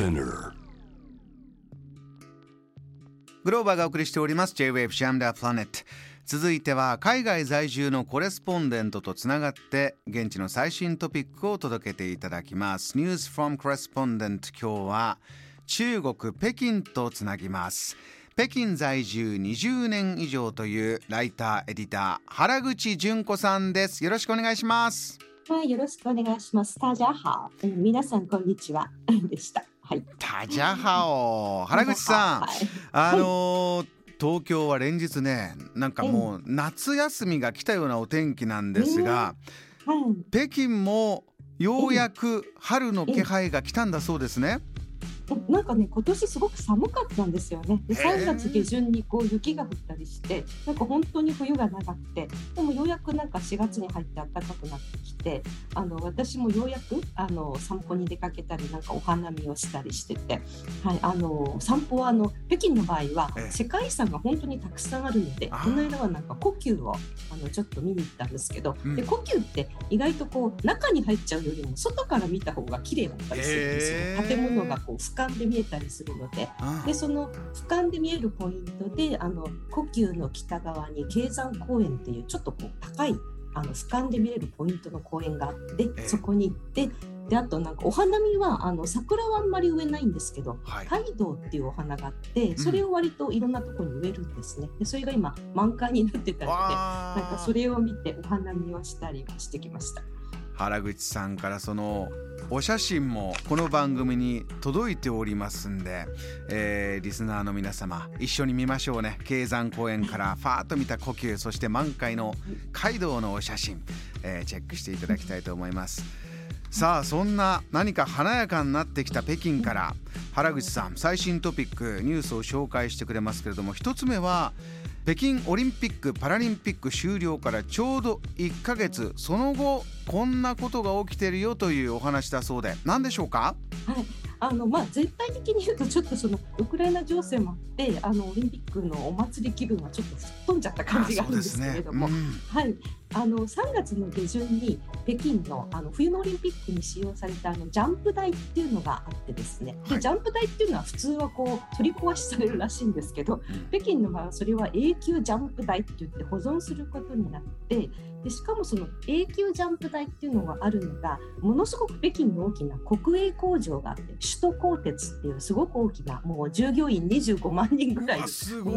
Spinner グローバーがお送りしております J-Wave シャムダープラネット続いては海外在住のコレスポンデントとつながって現地の最新トピックを届けていただきますニュースフォームコレスポンデント今日は中国北京とつなぎます北京在住20年以上というライターエディター原口純子さんですよろしくお願いしますはい、よろしくお願いします。大家好。え皆さん、こんにちは。でした。はジャハオ原口さんはい。あのー東京は連日ねなんかもう夏休みが来たようなお天気なんですが、はい。北京もようやく春の気配が来たんだそうですね。なんかね、今年すごく寒かったんですよね。で、へー。3月下旬にこう雪が降ったりして、なんか本当に冬が長くて、でもようやくなんか4月に入って暖かくなってきて、あの私もようやくあの散歩に出かけたり、なんかお花見をしたりしてて、はい、あの散歩はあの北京の場合はええ。世界遺産が本当にたくさんあるので、この間はなんか故宮をあのちょっと見に行ったんですけど、うん。で故宮って意外とこう中に入っちゃうよりも外から見た方が綺麗だったりするんですよ。建物がこう俯瞰で見えたりするので。あでその俯瞰で見えるポイントであの故宮の北側に慶山公園っていうちょっとこう高いあの俯瞰で見れるポイントの公園があってええそこに行ってであとなんかお花見はあの桜はあんまり植えないんですけどはい、ハイドウっていうお花があってそれを割といろんなところに植えるんですね。でそれが今満開になってたのでわなんかそれを見てお花見をしたりはしてきました。原口さんからそのお写真もこの番組に届いておりますんで、えーリスナーの皆様一緒に見ましょうね。慶山公園からファーッと見た呼吸そして満開の街道のお写真、えーチェックしていただきたいと思います。さあそんな何か華やかになってきた北京から原口さん最新トピックニュースを紹介してくれますけれども一つ目は北京オリンピック・パラリンピック終了からちょうど1ヶ月。その後こんなことが起きてるよというお話だそうで。何でしょうか？はい、あのまあ絶対的に言うとちょっとそのウクライナ情勢もあってあのオリンピックのお祭り気分はちょっと吹っ飛んじゃった感じがあるんですけれども、うん。はい、あの3月の下旬に北京のあの冬のオリンピックに使用されたあのジャンプ台っていうのがあってですね、はい。でジャンプ台っていうのは普通はこう取り壊しされるらしいんですけど北京の場合はそれは永久ジャンプ台って言って保存することになってでしかもその永久ジャンプ台っていうのがあるのがものすごく北京の大きな国営工場があって首都鋼鉄っていうすごく大きなもう従業員25万人ぐらい。もの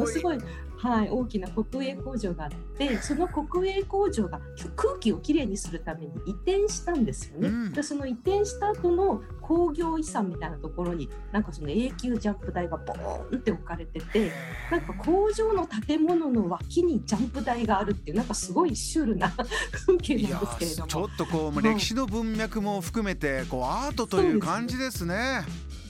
すごい、はい、大きな国営工場があってその国営工場が空気をきれいにするために移転したんですよね。うん。でその移転した後の工業遺産みたいなところになんかその永久ジャンプ台がボーンって置かれててなんか工場の建物の脇にジャンプ台があるっていうなんかすごいシュールな 風景なんですけれども。ーちょっとこうはい。歴史の文脈も含めてこうアートという感じですね。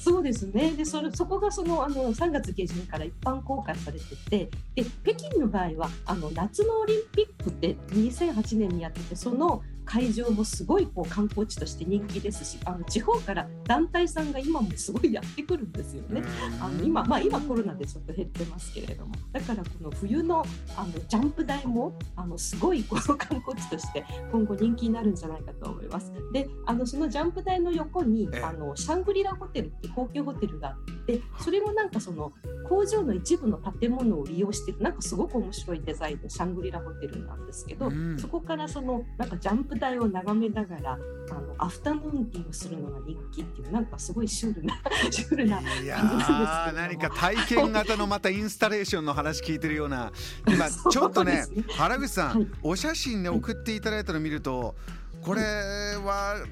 そうですね。でそれそこがそのあの3月下旬から一般公開されててで北京の場合はあの夏のオリンピックって2008年にやっててその会場もすごいこう観光地として人気ですしあの地方から団体さんが今もすごいやってくるんですよね。あの今、まあ、今コロナでちょっと減ってますけれどもだからこの冬のあのジャンプ台もあのすごいこの観光地として今後人気になるんじゃないかと思います。であのそのジャンプ台の横にええあのシャングリラホテルって高級ホテルがあってそれもなんかその工場の一部の建物を利用してるなんかすごく面白いデザインのシャングリラホテルなんですけど、うん。そこからそのなんかジャンプ台を眺めながらあのアフタヌーンティーをするのが人気っていうなんかすごいシュールな シュールな感じなんですけれど何か体験型のまたインスタレーションの話聞いてるような今 ちょっとねね原口さん、はい。お写真ね送っていただいたの見るとこれは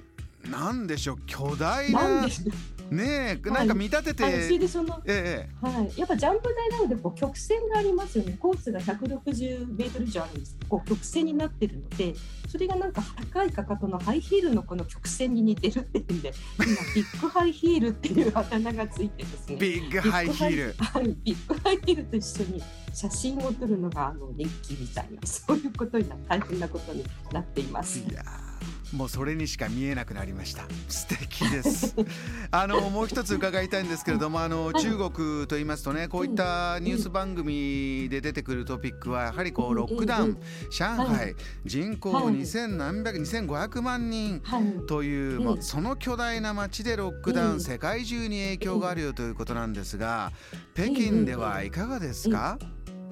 何でしょう巨大なねえはい。なんか見立てはい、それてでその、ええはい、やっぱジャンプ台なのでこう曲線がありますよね。コースが160メートル以上あるんです。こう曲線になってるのでそれがなんか高いかかとのハイヒールのこの曲線に似てるっていうんで今 ビッグハイヒールっていうあだ名がついてですね。ビッグハイヒール。はい、ビッグハイヒールと一緒に写真を撮るのがあの人気みたいなそういうことにな大変なことになっています。いやーもうそれにしか見えなくなりました。素敵です。あのもう一つ伺いたいんですけれどもあの中国と言いますとねこういったニュース番組で出てくるトピックはやはりこうロックダウン上海人口2000何百2500万人というもうその巨大な街でロックダウン世界中に影響があるよということなんですが北京ではいかがですか、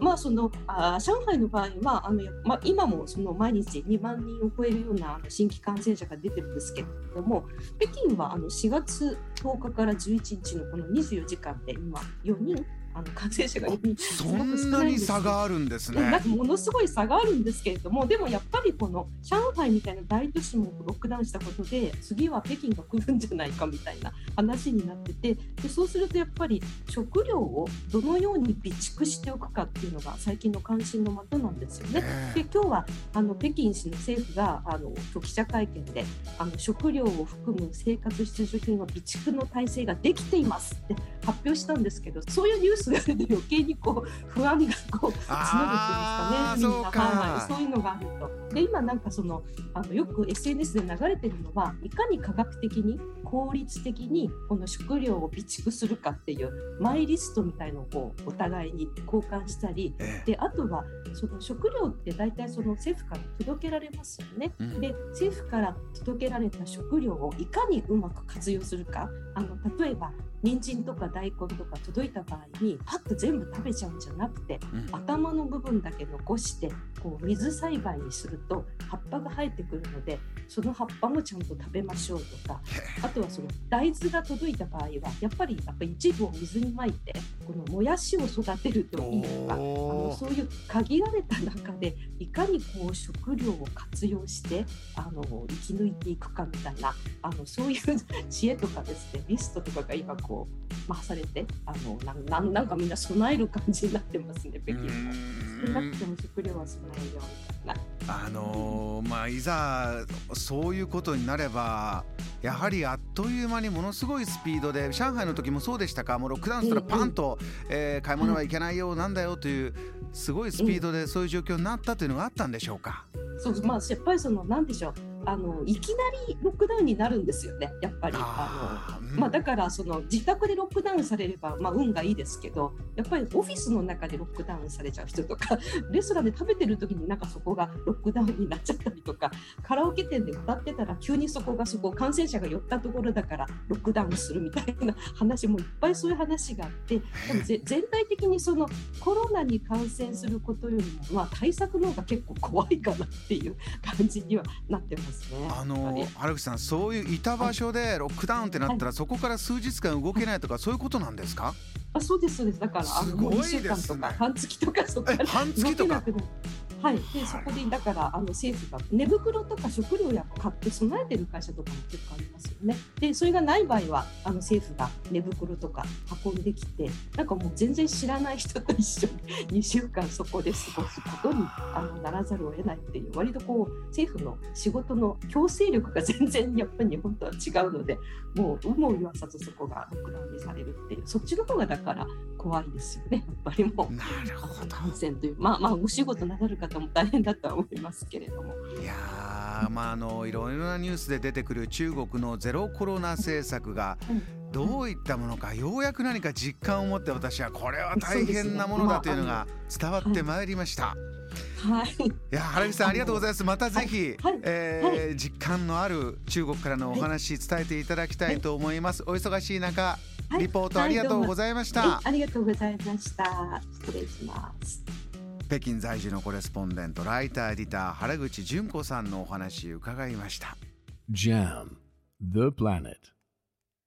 まあ、そのあ上海の場合はあの、まあ、今もその毎日2万人を超えるような新規感染者が出てるんですけれども北京はあの4月10日から11日のこの24時間で今4人あの感染者がそんなに差があるんですね。なんかものすごい差があるんですけれどもでもやっぱりこの上海みたいな大都市もロックダウンしたことで次は北京が来るんじゃないかみたいな話になっててでそうするとやっぱり食料をどのように備蓄しておくかっていうのが最近の関心の的なんですよね。で今日はあの北京市の政府があの記者会見であの食料を含む生活必需品の備蓄の体制ができていますって発表したんですけどそういうニュースが出て余計にこう不安がこう募るっていうんですかね。みんなはい、そういうのがあると。で今なんかそのあのよく SNS で流れてるのはいかに科学的に効率的にこの食料を備蓄するかっていうマイリストみたいのをこうお互いに交換したり、であとはその食料って大体その政府から届けられますよね。うん、で政府から届けられた食料をいかにうまく活用するか。あの例えば人参とか大根とか届いた場合にパッと全部食べちゃうんじゃなくて、うん、頭の部分だけ残してこう水栽培にすると葉っぱが生えてくるのでその葉っぱもちゃんと食べましょうとかあとはその大豆が届いた場合はやっぱりやっぱ一部を水にまいてこのもやしを育てるといいとかあのそういう限られた中でいかにこう食料を活用してあの生き抜いていくかみたいなあのそういう知恵とかですねリストとかが今こう回されてあのななんかみんな備える感じになってますね北京も。少なくても食料は備えるよみたいな。あのー、まあいざそういうことになればやはりあっという間にものすごいスピードで上海の時もそうでしたか？もうロックダウンしたらパンと、えー、買い物はいけないよなんだよというすごいスピードでそういう状況になったというのがあったんでしょうか？そうまあやっぱりそのなんでしょうあのいきなりロックダウンになるんですよね、やっぱり。あのまあ、だからその自宅でロックダウンされれば、まあ、運がいいですけど、やっぱりオフィスの中でロックダウンされちゃう人とか、レストランで食べてる時になんかそこがロックダウンになっちゃったりとか、カラオケ店で歌ってたら急にそこがそこ感染者が寄ったところだからロックダウンするみたいな話もいっぱいそういう話があって、でも全体的にそのコロナに感染することよりも、まあ、対策の方が結構怖いかなっていう感じにはなってます。あの原口さんそういういた場所でロックダウンってなったら、はい、そこから数日間動けないとかそういうことなんですか？あそうですそうです。だからあのもう週間とか半月とかそこから半月とか？はい、でそこでだからあの政府が寝袋とか食料や買って備えてる会社とかも結構ありますよね。でそれがない場合はあの政府が寝袋とか運んできてなんかもう全然知らない人と一緒に 2週間そこで過ごすことにあのならざるを得ないっていう割とこう政府の仕事の強制力が全然やっぱり日本とは違うのでもう有無を言わさずそこがロックダウンにされるっていうそっちの方がだから怖いですよねやっぱりもうなるほど感染というまあまあお仕事なさる方も大変だとは思いますけれども。いやまああのいろいろなニュースで出てくる中国のゼロコロナ政策がどういったものかようやく何か実感を持って私はこれは大変なものだというのが伝わってまいりました。はい、いや原口さんありがとうございます。またぜひ、はい、えーはい、実感のある中国からのお話伝えていただきたいと思います。お忙しい中、リポートありがとうございました。ありがとうございました。失礼します。北京在住のコレスポンデントライターエディター原口純子さんのお話伺いました。JAM The Planet